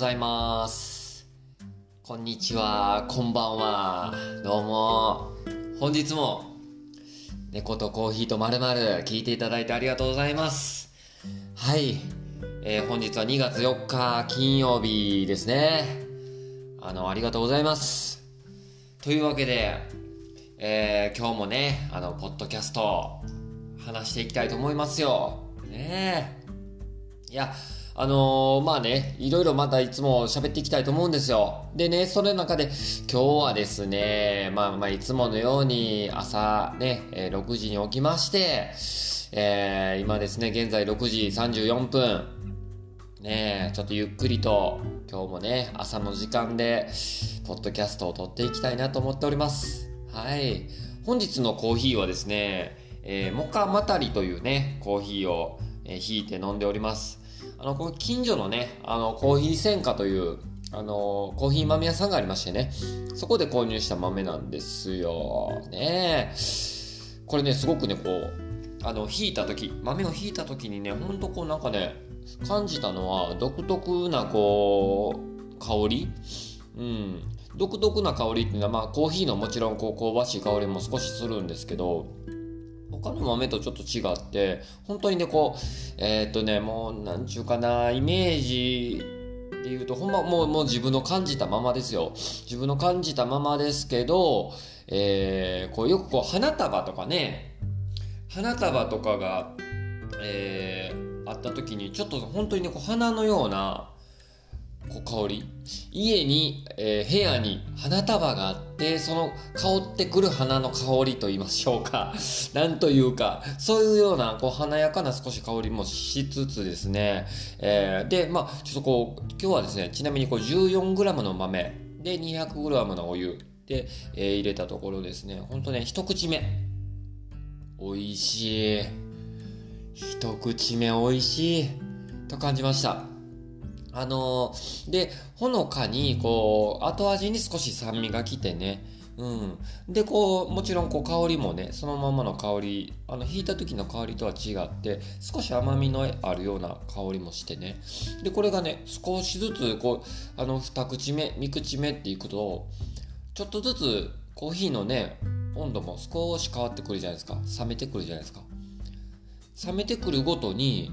ございます。こんにちは、こんばんは。どうも。本日も、猫とコーヒーとまるまる聞いていただいてありがとうございます。はい、えー本日は2月4日金曜日ですね。あの、ありがとうございます。というわけで、えー今日もね、あの、ポッドキャスト、話していきたいと思いますよ。ねえ。いや、あのーまあね、いろいろまたいつも喋っていきたいと思うんですよ。でね、その中で今日はですね、まあまあいつものように朝ね、え6時に起きまして、えー今ですね、現在6時34分。ねちょっとゆっくりと今日もね、朝の時間で、ポッドキャストを撮っていきたいなと思っております。はい。本日のコーヒーはですね、えーモカマタリというね、コーヒーを、えー引いて飲んでおります。あの、この近所のね、あの、コーヒー専科という、あの、コーヒー豆屋さんがありましてね、そこで購入した豆なんですよ。ねこれね、すごくね、こう、あの、引いた時、豆を引いた時にね、ほんとこうなんかね、感じたのは、独特なこう、香りうん。独特な香りっていうのは、まあ、コーヒーのもちろんこう香ばしい香りも少しするんですけど、他の豆とちょっと違って、本当にね、こう、えーっとね、もう、なんちゅうかな、イメージで言うと、ほんま、もう、もう自分の感じたままですよ。自分の感じたままですけど、えー、こう、よくこう、花束とかね、花束とかが、えー、あった時に、ちょっと本当にね、こう、花のような、こう香り。家に、えー部屋に花束があってその香ってくる花の香りと言いましょうか。なんというかそういうようなこう華やかな少し香りもしつつですね、えーでまあちょっとこう今日はですねちなみにこう 14g の豆。で 200g のお湯。で、えー入れたところですね。ほんとね一口目。美味しい。一口目美味しい。と感じました。あのーで、ほのかに、こう、後味に少し酸味がきてね、うん。で、こう、もちろん、こう、香りもね、そのままの香り、あの、引いた時の香りとは違って、少し甘みのあるような香りもしてね。で、これがね、少しずつ、こう、あの、二口目、三口目っていくと、ちょっとずつ、コーヒーのね、温度も少し変わってくるじゃないですか。冷めてくるじゃないですか。冷めてくるごとに、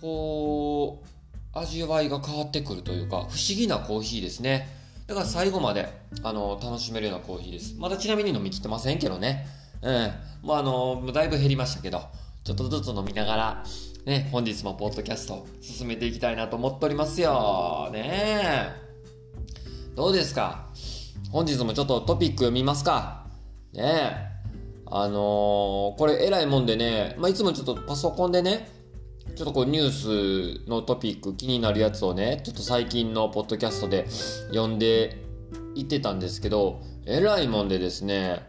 こう、味わいが変わってくるというか、不思議なコーヒーですね。だから最後まで、あの、楽しめるようなコーヒーです。まだちなみに飲み切ってませんけどね。うん。もうあの、だいぶ減りましたけど、ちょっとずつ飲みながら、ね、本日もポッドキャスト進めていきたいなと思っておりますよ。ねえ。どうですか？本日もちょっとトピック読みますか？ねえ。あのーこれ偉いもんでね、まあ、いつもちょっとパソコンでね、ちょっとこうニュースのトピック気になるやつをね、ちょっと最近のポッドキャストで読んでいってたんですけど、えらいもんでですね、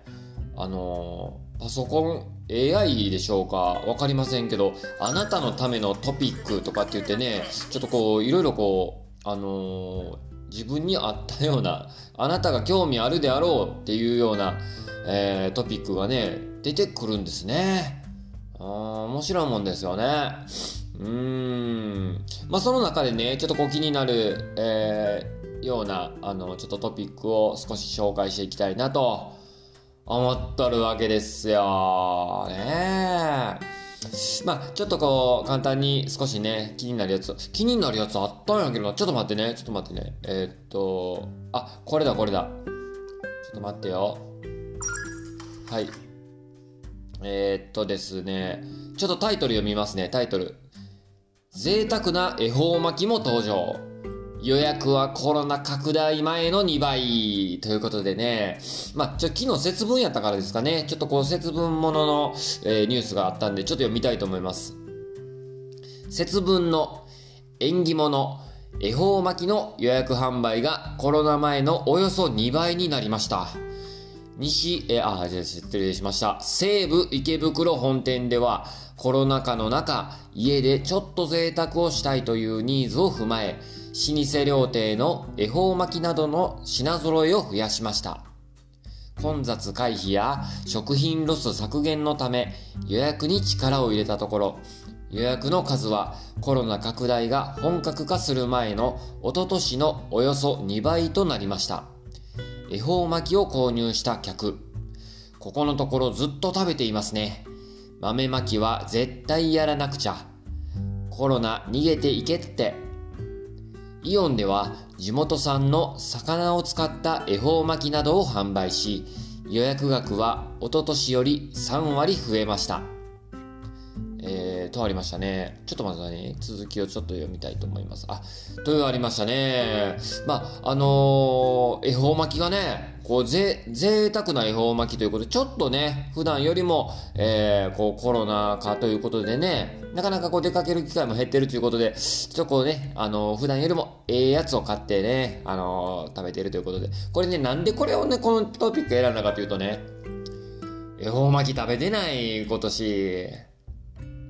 あのパソコン AI でしょうかわかりませんけど、あなたのためのトピックとかって言ってね、ちょっとこう、いろいろこう、あのー自分に合ったような、あなたが興味あるであろうっていうような、えートピックがね、出てくるんですね。あー面白いもんですよね。うーん。まあ、その中でね、ちょっとこう気になる、えーような、あの、ちょっとトピックを少し紹介していきたいなと思っとるわけですよ。ね。まあ、ちょっとこう、簡単に少しね、気になるやつ。気になるやつあったんやけど、ちょっと待ってね、ちょっと待ってね。えーっと、あ、これだ、これだ。ちょっと待ってよ。はい。えーっとですね、ちょっとタイトル読みますね、タイトル。贅沢な恵方巻きも登場。予約はコロナ拡大前の2倍ということでね、まあ、ちょ、昨日節分やったからですかね、ちょっとこう節分ものの、えーニュースがあったんで、ちょっと読みたいと思います。節分の縁起物、恵方巻きの予約販売がコロナ前のおよそ2倍になりました。西、え、あ、じゃ失礼しました。西武池袋本店では、コロナ禍の中、家でちょっと贅沢をしたいというニーズを踏まえ、老舗料亭の恵方巻きなどの品揃えを増やしました。混雑回避や食品ロス削減のため予約に力を入れたところ、予約の数はコロナ拡大が本格化する前の一昨年のおよそ2倍となりました恵方巻きを購入した客。ここのところずっと食べていますね。豆巻きは絶対やらなくちゃ。コロナ逃げていけって。イオンでは地元産の魚を使った恵方巻きなどを販売し予約額は一昨年より3割増えました、とありましたね。ちょっとまたね、続きをちょっと読みたいと思います。あ、とありましたね。まあ、あのー、恵方巻きがね、こう、ぜ、贅沢な恵方巻きということで、ちょっとね、普段よりも、えー、こう、コロナ禍ということでね、なかなかこう出かける機会も減ってるということで、ちょっとこうね、あのー、普段よりもええやつを買ってね、あのー、食べてるということで、これね、なんでこれをね、このトピック選んだかというとね、恵方巻き食べてない今年、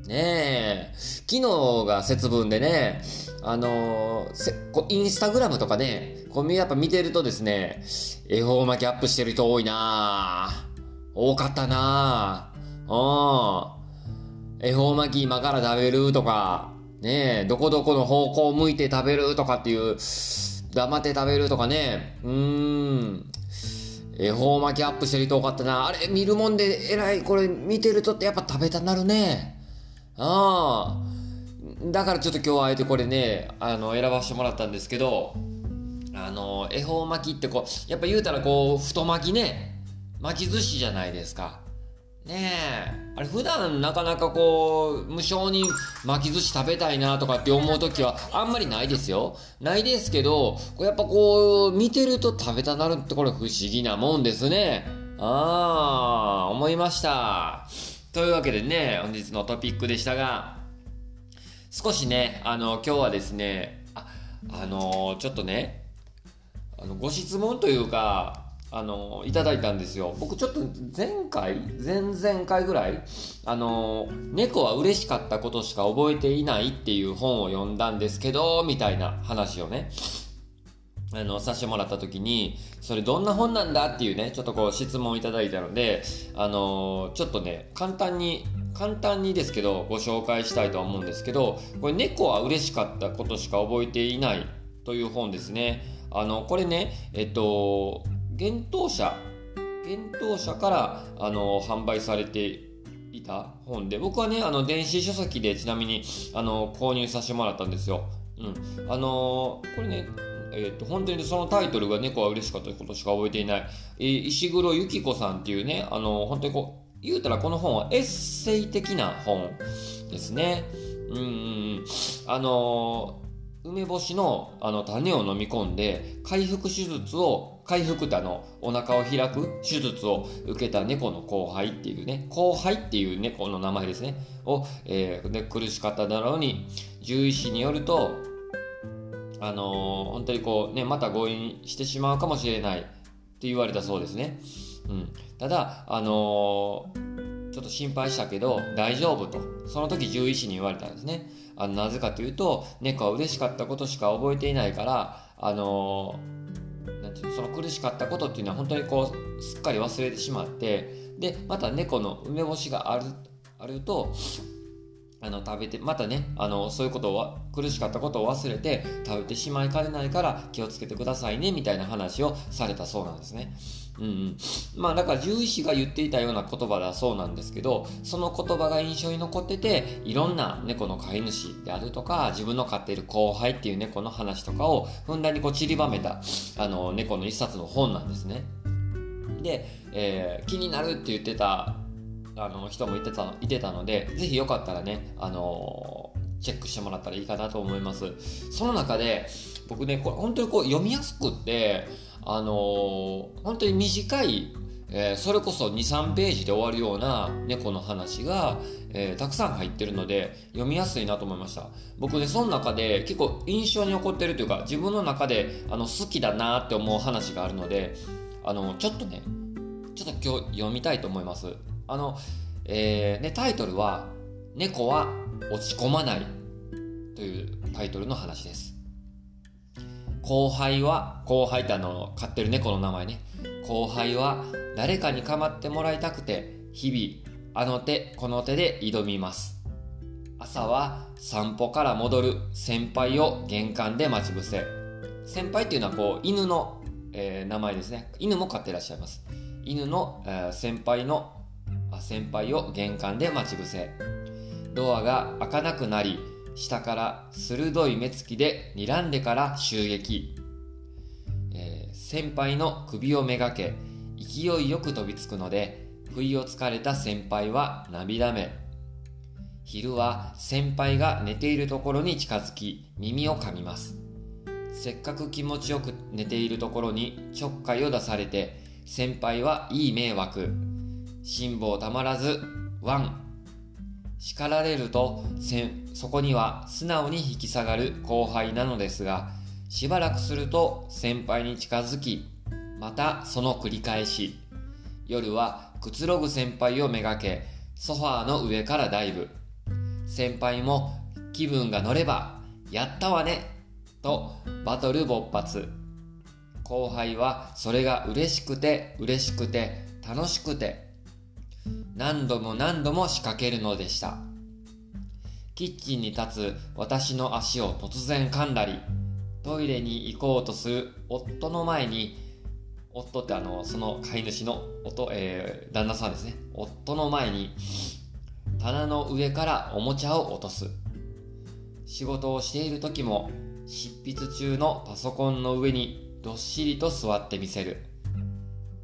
ねえ、昨日が節分でね、あのー、こインスタグラムとかね、こうやっぱ見てるとですね、恵方巻きアップしてる人多いな多かったなうん。恵方巻き今から食べるとか、ねえ、どこどこの方向を向いて食べるとかっていう、黙って食べるとかね、うーん。恵方巻きアップしてる人多かったな。あれ見るもんで偉い。これ見てるとってやっぱ食べたなるね。ああ。だからちょっと今日はあえてこれね、あの、選ばせてもらったんですけど、あの、恵方巻きってこう、やっぱ言うたらこう、太巻きね、巻き寿司じゃないですか。ねえ。あれ普段なかなかこう、無性に巻き寿司食べたいなとかって思う時はあんまりないですよ。ないですけど、やっぱこう、見てると食べたなるってこれ不思議なもんですね。ああ、思いました。というわけでね、本日のトピックでしたが、少しね、あの、今日はですね、あ、あの、ちょっとね、あの、ご質問というか、あの、いただいたんですよ。僕ちょっと前回、前々回ぐらい、あの、猫は嬉しかったことしか覚えていないっていう本を読んだんですけど、みたいな話をね、あの、させてもらった時に、それどんな本なんだっていうね、ちょっとこう質問いただいたので、あのー、ちょっとね、簡単に、簡単にですけど、ご紹介したいと思うんですけど、これ猫は嬉しかったことしか覚えていないという本ですね。あの、これね、えっと、幻冬舎、幻冬舎から、あの、販売されていた本で、僕はね、あの、電子書籍でちなみに、あの、購入させてもらったんですよ。うん。あの、これね、えーと、本当にそのタイトルが猫は嬉しかったことしか覚えていない、えー、石黒由紀子さんっていうねあの本当にこう言うたらこの本はエッセイ的な本ですね。うんあの梅干しのあの種を飲み込んで回復手術を回復ってあのお腹を開く手術を受けた猫の後輩っていうね後輩っていう猫の名前ですね。を、えー、で苦しかっただろうに獣医師によるとあのー、本当にこうね、また強引してしまうかもしれないって言われたそうですね。うん。ただ、あのー、ちょっと心配したけど、大丈夫と。その時獣医師に言われたんですね。あのなぜかというと、猫は嬉しかったことしか覚えていないから、あのー、なんていうその苦しかったことっていうのは本当にこう、すっかり忘れてしまって、で、また猫の梅干しがある、あると、あの食べてまたねあのそういうことは苦しかったことを忘れて食べてしまいかねないから気をつけてくださいねみたいな話をされたそうなんですね。うんうん、まあだから獣医師が言っていたような言葉だそうなんですけどその言葉が印象に残ってていろんな猫の飼い主であるとか自分の飼っている後輩っていう猫の話とかをふんだんにこう散りばめたあの猫の一冊の本なんですね。で、えー、気になるって言ってたあの人もいてたいてたので、ぜひよかったらね、あのー、チェックしてもらったらいいかなと思います。その中で、僕ね、これ本当にこう読みやすくって、あのー、本当に短い、えー、それこそ2、3ページで終わるような猫の話が、えー、たくさん入ってるので読みやすいなと思いました僕ねその中で結構印象に残ってるというか自分の中であの好きだなって思う話があるのであのちょっとねちょっと今日読みたいと思いますあの、えー、ね、タイトルは、猫は落ち込まないというタイトルの話です。後輩は、後輩ってあの、飼ってる猫の名前ね。後輩は誰かに構ってもらいたくて、日々、あの手、この手で挑みます。朝は散歩から戻る先輩を玄関で待ち伏せ先輩っていうのはこう犬の、えー、名前ですね犬も飼ってらっしゃいます犬の、えー、先輩の先輩を玄関で待ち伏せ。ドアが開かなくなり下から鋭い目つきで睨んでから襲撃、えー、先輩の首をめがけ勢いよく飛びつくので不意をつかれた先輩は涙目。昼は先輩が寝ているところに近づき耳を噛みます。せっかく気持ちよく寝ているところにちょっかいを出されて先輩はいい迷惑。辛抱たまらずワン。叱られるとそこには素直に引き下がる後輩なのですがしばらくすると先輩に近づきまたその繰り返し。夜はくつろぐ先輩をめがけソファーの上からダイブ。先輩も気分が乗ればやったわねとバトル勃発。後輩はそれが嬉しくて嬉しくて楽しくて何度も何度も仕掛けるのでした。キッチンに立つ私の足を突然噛んだり、トイレに行こうとする夫の前に、夫ってあの、その飼い主の夫、えー、旦那さんですね。夫の前に、棚の上からおもちゃを落とす。仕事をしている時も、執筆中のパソコンの上にどっしりと座ってみせる。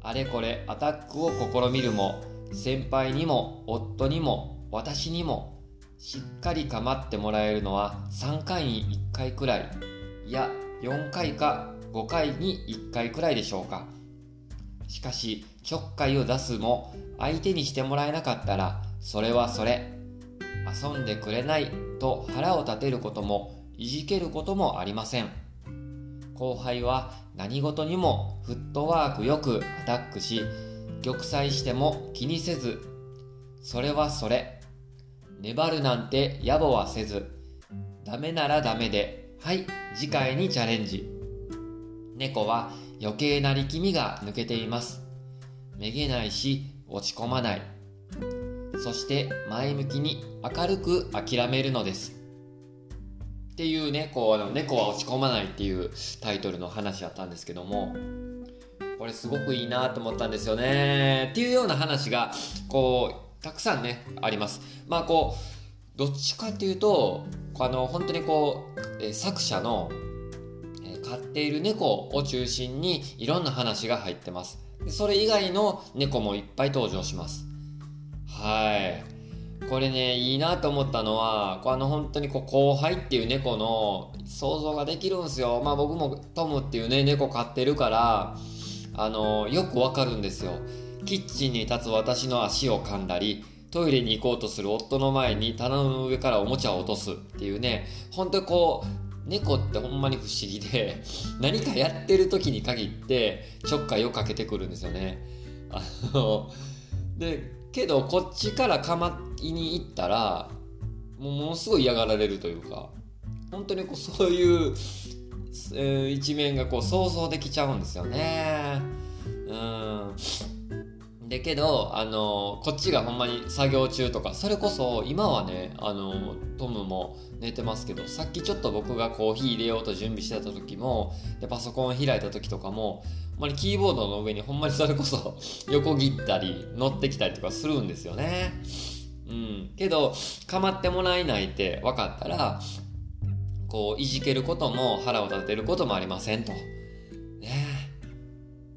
あれこれアタックを試みるも、先輩にも夫にも私にもしっかり構ってもらえるのは3回に1回くらいいや4回か5回に1回くらいでしょうか。しかしちょっかいを出すも相手にしてもらえなかったらそれはそれ遊んでくれないと腹を立てることもいじけることもありません。後輩は何事にもフットワークよくアタックし玉砕しても気にせず、それはそれ。粘るなんて野暮はせず、ダメならダメで、はい、次回にチャレンジ。猫は余計な力みが抜けています。めげないし、落ち込まない。そして前向きに明るく諦めるのです。っていうね、こう、あの猫は落ち込まないっていうタイトルの話だったんですけども、これすごくいいなと思ったんですよね。っていうような話がこうたくさんねあります。まあこうどっちかっていうとあの本当にこう、え作者の、え飼っている猫を中心にいろんな話が入ってます。それ以外の猫もいっぱい登場します。はい。これねいいなと思ったのはあの本当にこう後輩っていう猫の想像ができるんですよ。まあ僕もトムっていうね猫飼ってるからあのよくわかるんですよ。キッチンに立つ私の足を噛んだりトイレに行こうとする夫の前に棚の上からおもちゃを落とすっていうね。本当にこう猫ってほんまに不思議で 何かやってる時に限ってちょっかいをかけてくるんですよね。あのでけどこっちからかまいに行ったらもうものすごい嫌がられるというか本当にこうそういう、一面がこう想像できちゃうんですよね。うん。でけど、あのこっちがほんまに作業中とか、それこそ今はね、あのトムも寝てますけど、さっきちょっと僕がコーヒー入れようと準備してた時も、でパソコン開いた時とかも、ほんまにキーボードの上にほんまにそれこそ 横切ったり、乗ってきたりとかするんですよね。うん。けど、構ってもらえないって分かったら、こういじけることも腹を立てることもありませんと。ね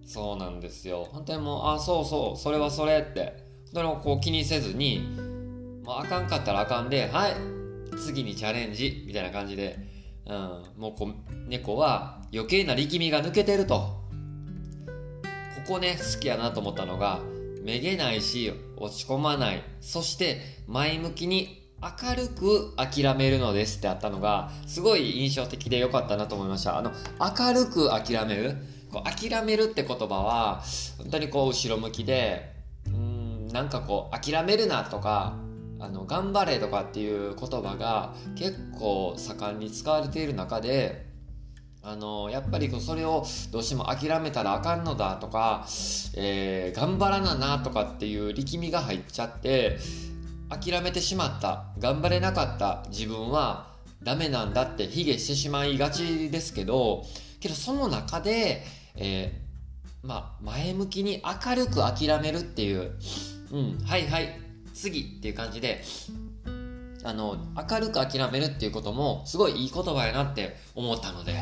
そうなんですよ。本当にもう、あ、そうそう、それはそれって。それをこう気にせずに、もうあかんかったらあかんで、はい、次にチャレンジ、みたいな感じで、うん、もうこ猫は余計な力みが抜けてると。ここね、好きやなと思ったのが、めげないし、落ち込まない。そして前向きに明るく諦めるのですってあったのが、すごい印象的で良かったなと思いました。あの、明るく諦める？こう諦めるって言葉は、本当にこう後ろ向きで、うん、なんかこう、諦めるなとか、あの、頑張れとかっていう言葉が結構盛んに使われている中で、あの、やっぱりそれをどうしても諦めたらあかんのだとか、えー、頑張らななとかっていう力みが入っちゃって、諦めてしまった頑張れなかった自分はダメなんだって卑下してしまいがちですけどけどその中で、えー、まあ前向きに明るく諦めるっていう、うん、はいはい次っていう感じであの明るく諦めるっていうこともすごいいい言葉やなって思ったので、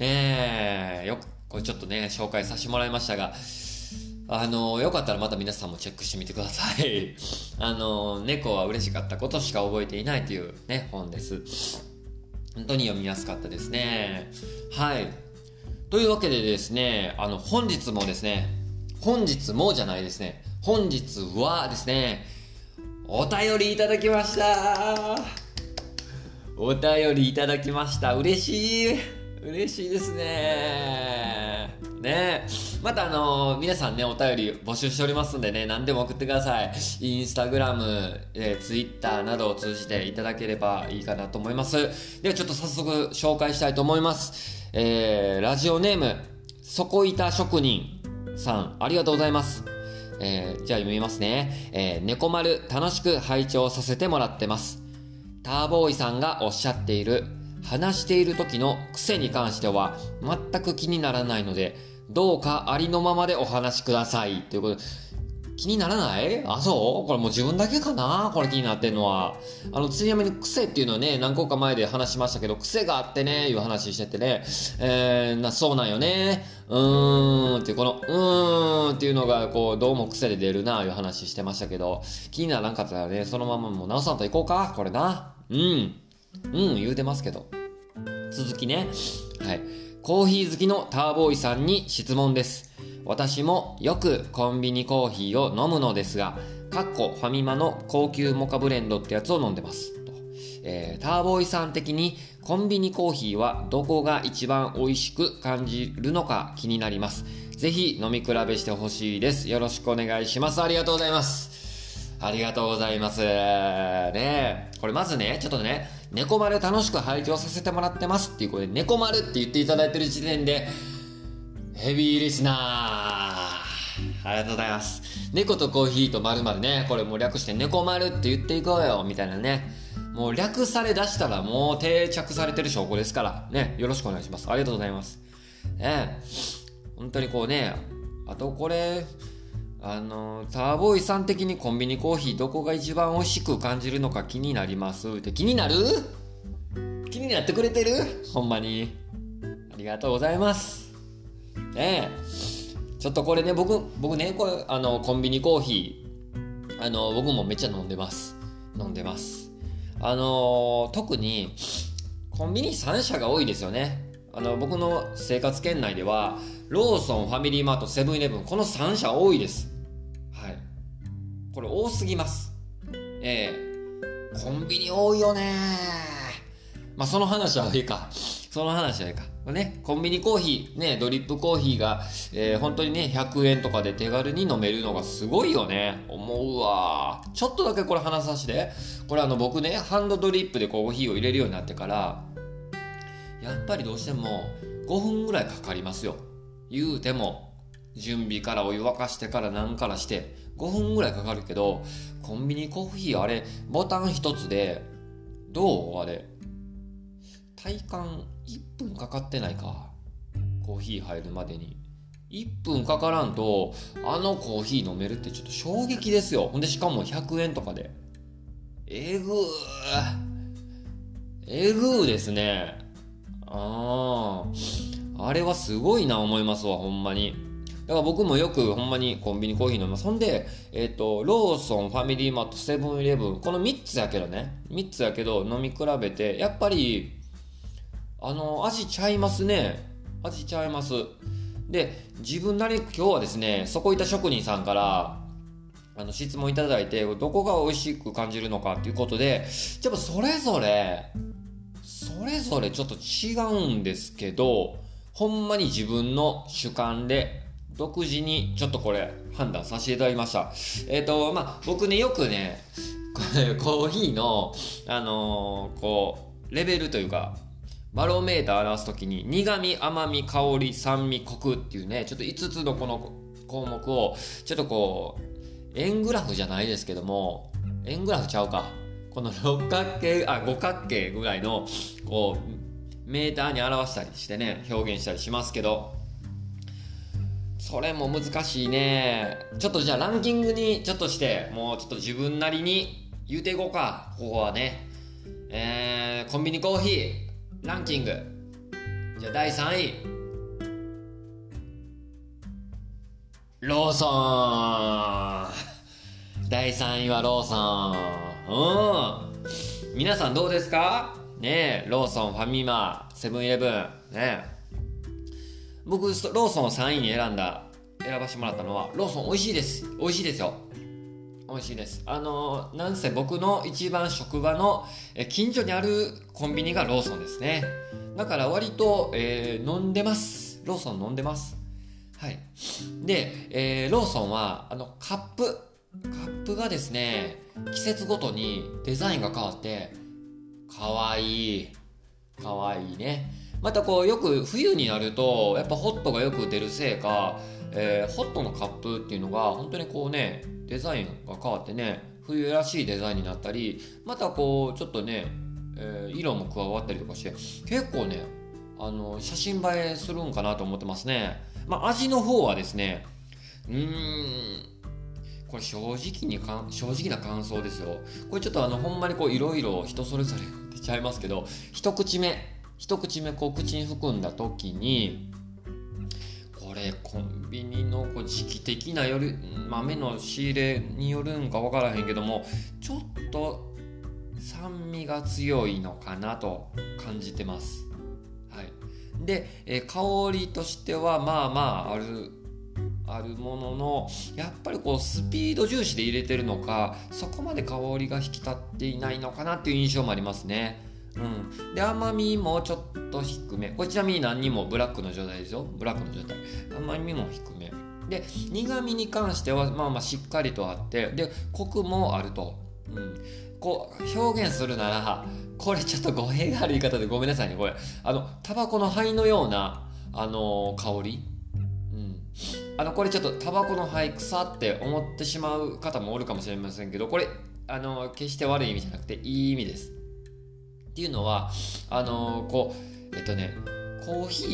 えー、よくこれちょっとね紹介させてもらいましたがあの、よかったらまた皆さんもチェックしてみてください。あの、猫は嬉しかったことしか覚えていないというね、本です。本当に読みやすかったですね。はい。というわけでですね、あの、本日もですね、本日もじゃないですね、本日はですね、お便りいただきましたお便りいただきました。嬉しい嬉しいですねねまたあのー、皆さんね、お便り募集しておりますんでね、何でも送ってください。インスタグラム、えー、ツイッターなどを通じていただければいいかなと思います。ではちょっと早速紹介したいと思います。えー、ラジオネーム、底板職人さん、ありがとうございます。えー、じゃあ読みますね。えー、猫丸楽しく拝聴させてもらってます。ターボーイさんがおっしゃっている話している時の癖に関しては全く気にならないので、どうかありのままでお話しください。ということで、気にならない？あ、そう？これもう自分だけかな？これ気になってんのは。あの、つりやめに癖っていうのはね、何個か前で話しましたけど、癖があってね、いう話しててね、えー、な、そうなんよね。うーんっていう、この、うーんっていうのが、こう、どうも癖で出るな、いう話してましたけど、気にならんかったらね、そのままもう直さんといこうか、これな。うん。うん、言うてますけど。続きね。はい。コーヒー好きのターボーイさんに質問です。私もよくコンビニコーヒーを飲むのですが、かっこファミマの高級モカブレンドってやつを飲んでます。えー、ターボーイさん的にコンビニコーヒーはどこが一番美味しく感じるのか気になります。ぜひ飲み比べしてほしいです。よろしくお願いします。ありがとうございます。ありがとうございます。ねこれまずね、ちょっとね、猫丸楽しく拝聴させてもらってますっていう、これ、猫丸って言っていただいてる時点で、ヘビーリスナー。ありがとうございます。猫とコーヒーとまるね、これもう略して猫丸って言っていこうよ、みたいなね。もう略されだしたらもう定着されてる証拠ですから、ね、よろしくお願いします。ありがとうございます。ね、本当にこうね、あとこれ、あの、ターボーイさん的にコンビニコーヒーどこが一番美味しく感じるのか気になりますって気になる？気になってくれてる？ほんまに。ありがとうございます。ねえ。ちょっとこれね、僕、僕ね、これ、あの、コンビニコーヒー、あの、僕もめっちゃ飲んでます。飲んでます。あの、特に、コンビニ3社が多いですよね。あの、僕の生活圏内では、ローソン、ファミリーマート、セブンイレブン、この3社多いです。これ多すぎます。ええー、コンビニ多いよねまあ、その話はいいか。その話はいいか。ね、コンビニコーヒー、ね、ドリップコーヒーが、えー、本当にね、100円とかで手軽に飲めるのがすごいよね。思うわ。ちょっとだけこれ話させて。これあの僕ね、ハンドドリップでコーヒーを入れるようになってから、やっぱりどうしても5分ぐらいかかりますよ。言うても、準備からお湯沸かしてから何からして、5分ぐらいかかるけど、コンビニコーヒーあれ、ボタン一つで、どうあれ。体感1分かかってないか。コーヒー入るまでに。1分かからんと、あのコーヒー飲めるってちょっと衝撃ですよ。ほんで、しかも100円とかで。えぐー。えぐーですね。ああ。あれはすごいな思いますわ、ほんまに。だから僕もよくほんまにコンビニコーヒー飲みます。ほんで、えっ、ー、と、ローソン、ファミリーマート、セブンイレブン、この3つやけどね、3つやけど飲み比べて、やっぱり、あの、味ちゃいますね。味ちゃいます。で、自分なり今日はですね、そこいた職人さんから、あの、質問いただいて、どこが美味しく感じるのかっていうことで、やっぱそれぞれ、それぞれちょっと違うんですけど、ほんまに自分の主観で独自にちょっとこれ判断させていただきました。えっ、ー、と、まあ、僕ね、よくね、コーヒーの、あのー、こう、レベルというか、バロメーター表すときに、苦味、甘み、香り、酸味、コクっていうね、ちょっと5つのこの項目を、ちょっとこう、円グラフじゃないですけども、円グラフちゃうかこの六角形あ五角形ぐらいのこうメーターに表したりしてね表現したりしますけどそれも難しいね。ちょっとじゃあランキングにちょっとしてもうちょっと自分なりに言うていこうか。ここはね。えー、コンビニコーヒーランキング。じゃあ第3位。ローソン。第3位はローソン。うん。皆さんどうですか？ねローソンファミマセブンイレブン。ね僕ローソンを3位に選んだ選ばせてもらったのはローソン美味しいです。美味しいですよ。美味しいです。あのなんせ僕の一番職場の近所にあるコンビニがローソンですね。だから割と、えー、飲んでます。ローソン飲んでます。はい。で、えー、ローソンはあのカップ。カップがですね季節ごとにデザインが変わってかわい。いかわいいね。またこうよく冬になるとやっぱホットがよく出るせいか、えー、ホットのカップっていうのが本当にこうねデザインが変わってね冬らしいデザインになったりまたこうちょっとね、えー、色も加わったりとかして結構ねあの写真映えするんかなと思ってますね。まあ味の方はですねうーんこれ正直にかん正直な感想ですよ。これちょっとあのほんまにこういろいろ人それぞれ 出ちゃいますけど一口目一口目こう口に含んだ時にこれコンビニのこう時期的なより豆の仕入れによるんか分からへんけどもちょっと酸味が強いのかなと感じてます。はい、で、え香りとしてはまあまああるあるもののやっぱりこうスピード重視で入れてるのかそこまで香りが引き立っていないのかなっていう印象もありますね。うん、で甘みもちょっと低め。これちなみに何にもブラックの状態ですよ。ブラックの状態。甘みも低め。で苦みに関してはまあまあしっかりとあって。でコクもあると、うん、こう表現するならこれちょっと語弊がある言い方でごめんなさいねこれ。あのタバコの灰のようなあの香り。あのこれちょっとタバコの灰草って思ってしまう方もおるかもしれませんけどこれあの決して悪い意味じゃなくていい意味です。っていうのはあのこうえっとねコーヒ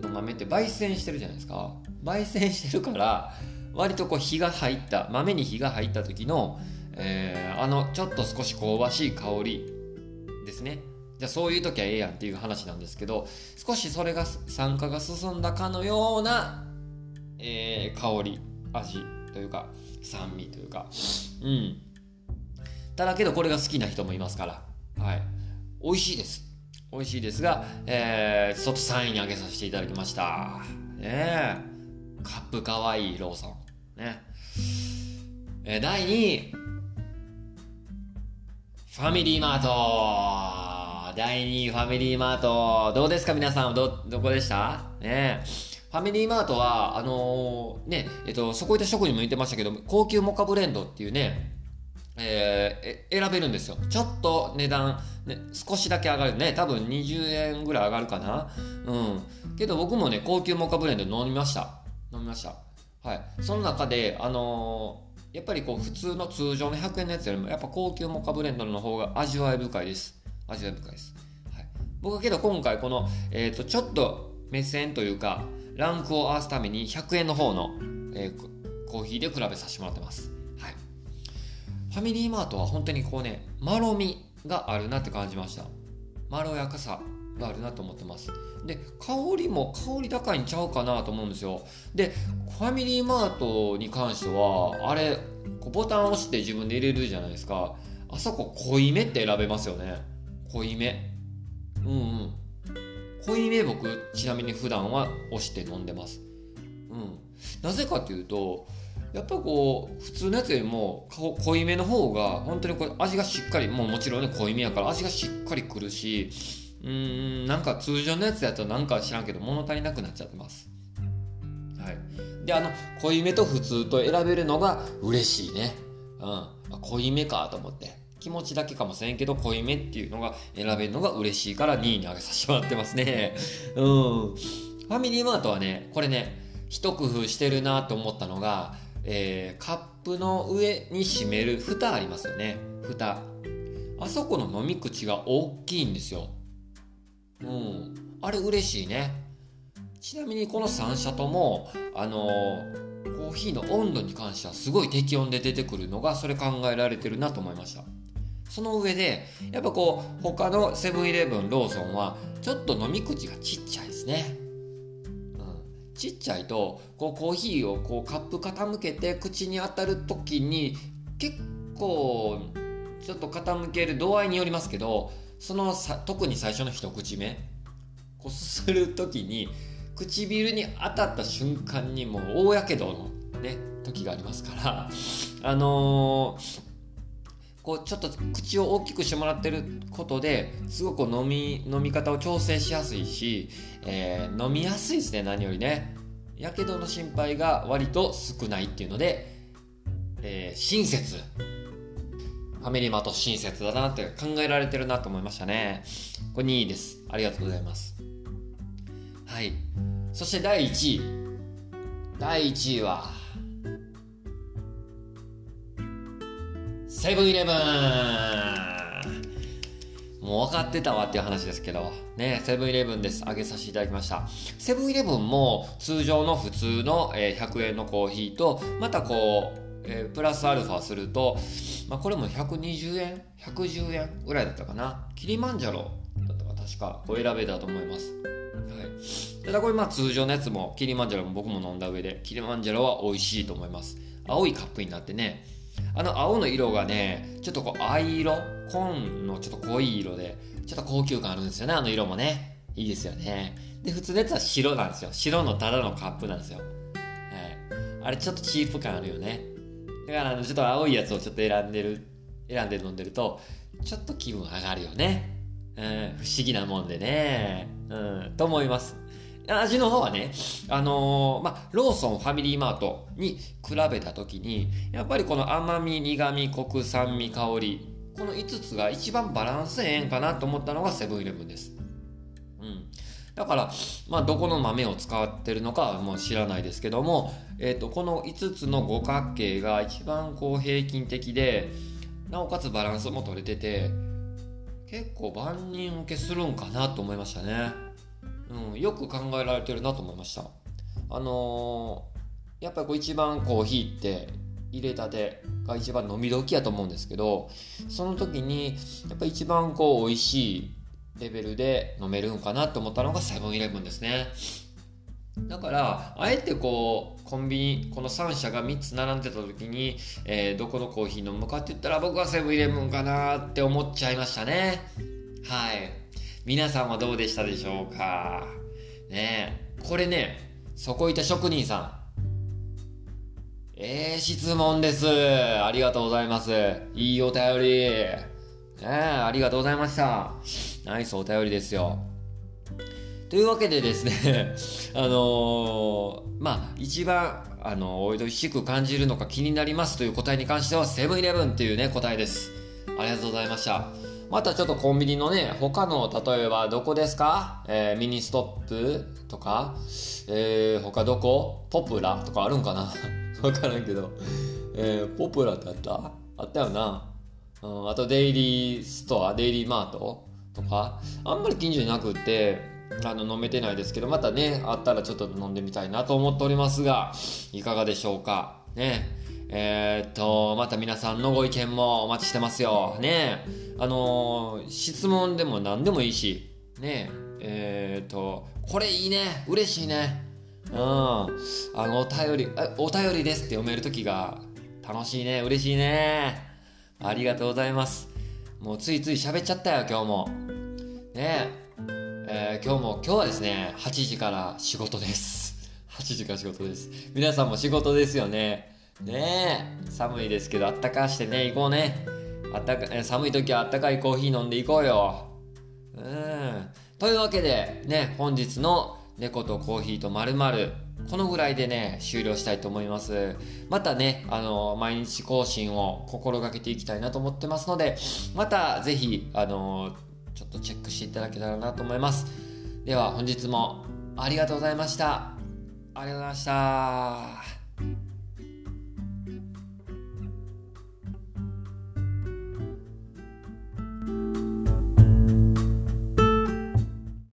ーの豆って焙煎してるじゃないですか。焙煎してるから割とこう火が入った豆に火が入った時の、えー、あのちょっと少し香ばしい香りですね。じゃあそういう時はええやんっていう話なんですけど少しそれが酸化が進んだかのような、えー、香り味というか酸味というか。うん。ただけどこれが好きな人もいますから。はい。美味しいです。美味しいですが、えー、ちょっと3位に上げさせていただきました。ねカップかわいいローソン。ね。えー、第2位。ファミリーマート。第2位ファミリーマート。どうですか皆さんど、どこでした？ねファミリーマートは、あのー、ね、えっと、そこいった職にも言ってましたけど、高級モカブレンドっていうね、えー、選べるんですよ。ちょっと値段、ね、少しだけ上がるね。多分20円ぐらい上がるかな。うん。けど僕もね、高級モカブレンド飲みました。飲みました。はい。その中で、あのー、やっぱりこう普通の通常の100円のやつよりもやっぱ高級モカブレンドの方が味わい深いです。味わい深いです。はい、僕はけど今回この、えっ、ー、と、ちょっと目線というか、ランクを合わすために100円の方の、えー、コーヒーで比べさせてもらってます。ファミリーマートは本当にこうね、まろみがあるなって感じました。まろやかさがあるなと思ってます。で、香りも香り高いんちゃうかなと思うんですよ。で、ファミリーマートに関しては、あれ、ボタンを押して自分で入れるじゃないですか。あそこ濃いめって選べますよね。濃いめ。うんうん。濃いめ僕、ちなみに普段は押して飲んでます。うん。なぜかっていうと、やっぱこう普通のやつよりも濃いめの方が本当にこれ味がしっかりもうもちろんね濃いめやから味がしっかりくるしうんなんか通常のやつやとなんか知らんけど物足りなくなっちゃってます。はい。であの濃いめと普通と選べるのが嬉しいね。うん。濃いめかと思って気持ちだけかもしれんけど濃いめっていうのが選べるのが嬉しいから2位に上げさせてもらってますね。うん。ファミリーマートはねこれね一工夫してるなと思ったのがえー、カップの上に閉める蓋ありますよね。蓋。あそこの飲み口が大きいんですよ。うん。あれ嬉しいね。ちなみにこの3社ともあのコーヒーの温度に関してはすごい適温で出てくるのがそれ考えられてるなと思いました。その上でやっぱこう他のセブンイレブンローソンはちょっと飲み口がちっちゃいですね。ちっちゃいとこうコーヒーをこうカップ傾けて口に当たる時に結構ちょっと傾ける度合いによりますけどそのさ特に最初の一口目こすする時に唇に当たった瞬間にもう大やけどのね時がありますからあのー、こうちょっと口を大きくしてもらってることですごく飲み飲み方を調整しやすいし、えー、飲みやすいですね何よりね。やけどの心配が割と少ないっていうので、えー、親切。ファミリーマート親切だなって考えられてるなと思いましたね。これ2位です。ありがとうございます。はい。そして第1位。第1位はセブンイレブンもう分かってたわっていう話ですけど、ね、セブンイレブンです。あげさせていただきました。セブンイレブンも通常の普通の100円のコーヒーと、またこう、えー、プラスアルファすると、まあ、これも120円 ?110 円ぐらいだったかな。キリマンジャロだったか確かお選べだと思います。はい。ただこれまあ通常のやつも、キリマンジャロも僕も飲んだ上で、キリマンジャロは美味しいと思います。青いカップになってね、あの青の色がね、ちょっとこう藍色、紺のちょっと濃い色で、ちょっと高級感あるんですよね、あの色もね。いいですよね。で、普通のやつは白なんですよ。白のただのカップなんですよ。はい。あれちょっとチープ感あるよね。だからあのちょっと青いやつをちょっと選んでる選んで飲んでるとちょっと気分上がるよね、うん、不思議なもんでね、うん、と思います味の方はね、あのー、まあ、ローソンファミリーマートに比べた時に、やっぱりこの甘み、苦み、コク、酸味、香り、この5つが一番バランスええんかなと思ったのがセブンイレブンです。うん。だから、まあ、どこの豆を使ってるのかはもう知らないですけども、えーと、この5つの五角形が一番こう平均的でなおかつバランスも取れてて結構万人受けするんかなと思いましたね、うん、よく考えられてるなと思いましたあのー、やっぱり一番コーヒーって入れたてが一番飲み時やと思うんですけどその時にやっぱ一番こう美味しいレベルで飲めるんかなと思ったのがセブンイレブンですね。だから、あえてこう、コンビニ、この3社が3つ並んでた時に、えー、どこのコーヒー飲むかって言ったら僕はセブンイレブンかなって思っちゃいましたね。はい。皆さんはどうでしたでしょうか？ねえこれね、そこいた職人さん。ええー、質問です。ありがとうございます。いいお便り。ねありがとうございました。ナイスお便りですよ。というわけでですね、あのー、まあ、一番、あのー、美味しく感じるのか気になりますという答えに関しては、セブンイレブンっていうね、答えです。ありがとうございました。またちょっとコンビニのね、他の、例えばどこですか？えー、ミニストップとか、えー、他どこ？ポプラとかあるんかな？わからんけど、えー、ポプラってあった？あったよな。うん、あとデイリーストア、デイリーマートとか、あんまり近所になくって、あの、飲めてないですけど、またね、あったらちょっと飲んでみたいなと思っておりますが、いかがでしょうか？ね。えー、っと、また皆さんのご意見もお待ちしてますよ。ね。あのー、質問でも何でもいいし、ね。えー、っと、これいいね。嬉しいね。うん。あの、お便り、お便りですって読めるときが楽しいね。嬉しいね。ありがとうございます。もうついつい喋っちゃったよ、今日も。ねえ、えー、今日も、今日はですね、8時から仕事です。8時から仕事です。皆さんも仕事ですよね。ねえ、寒いですけど、あったかしてね、行こうね。あったか、寒い時はあったかいコーヒー飲んでいこうよ。うん。というわけで、ね、本日の猫とコーヒーとまるこのぐらいでね、終了したいと思います。またね、あの、毎日更新を心がけていきたいなと思ってますので、またぜひ、あの、ちょっとチェックしていただけたらなと思います。では、本日もありがとうございました。ありがとうございました。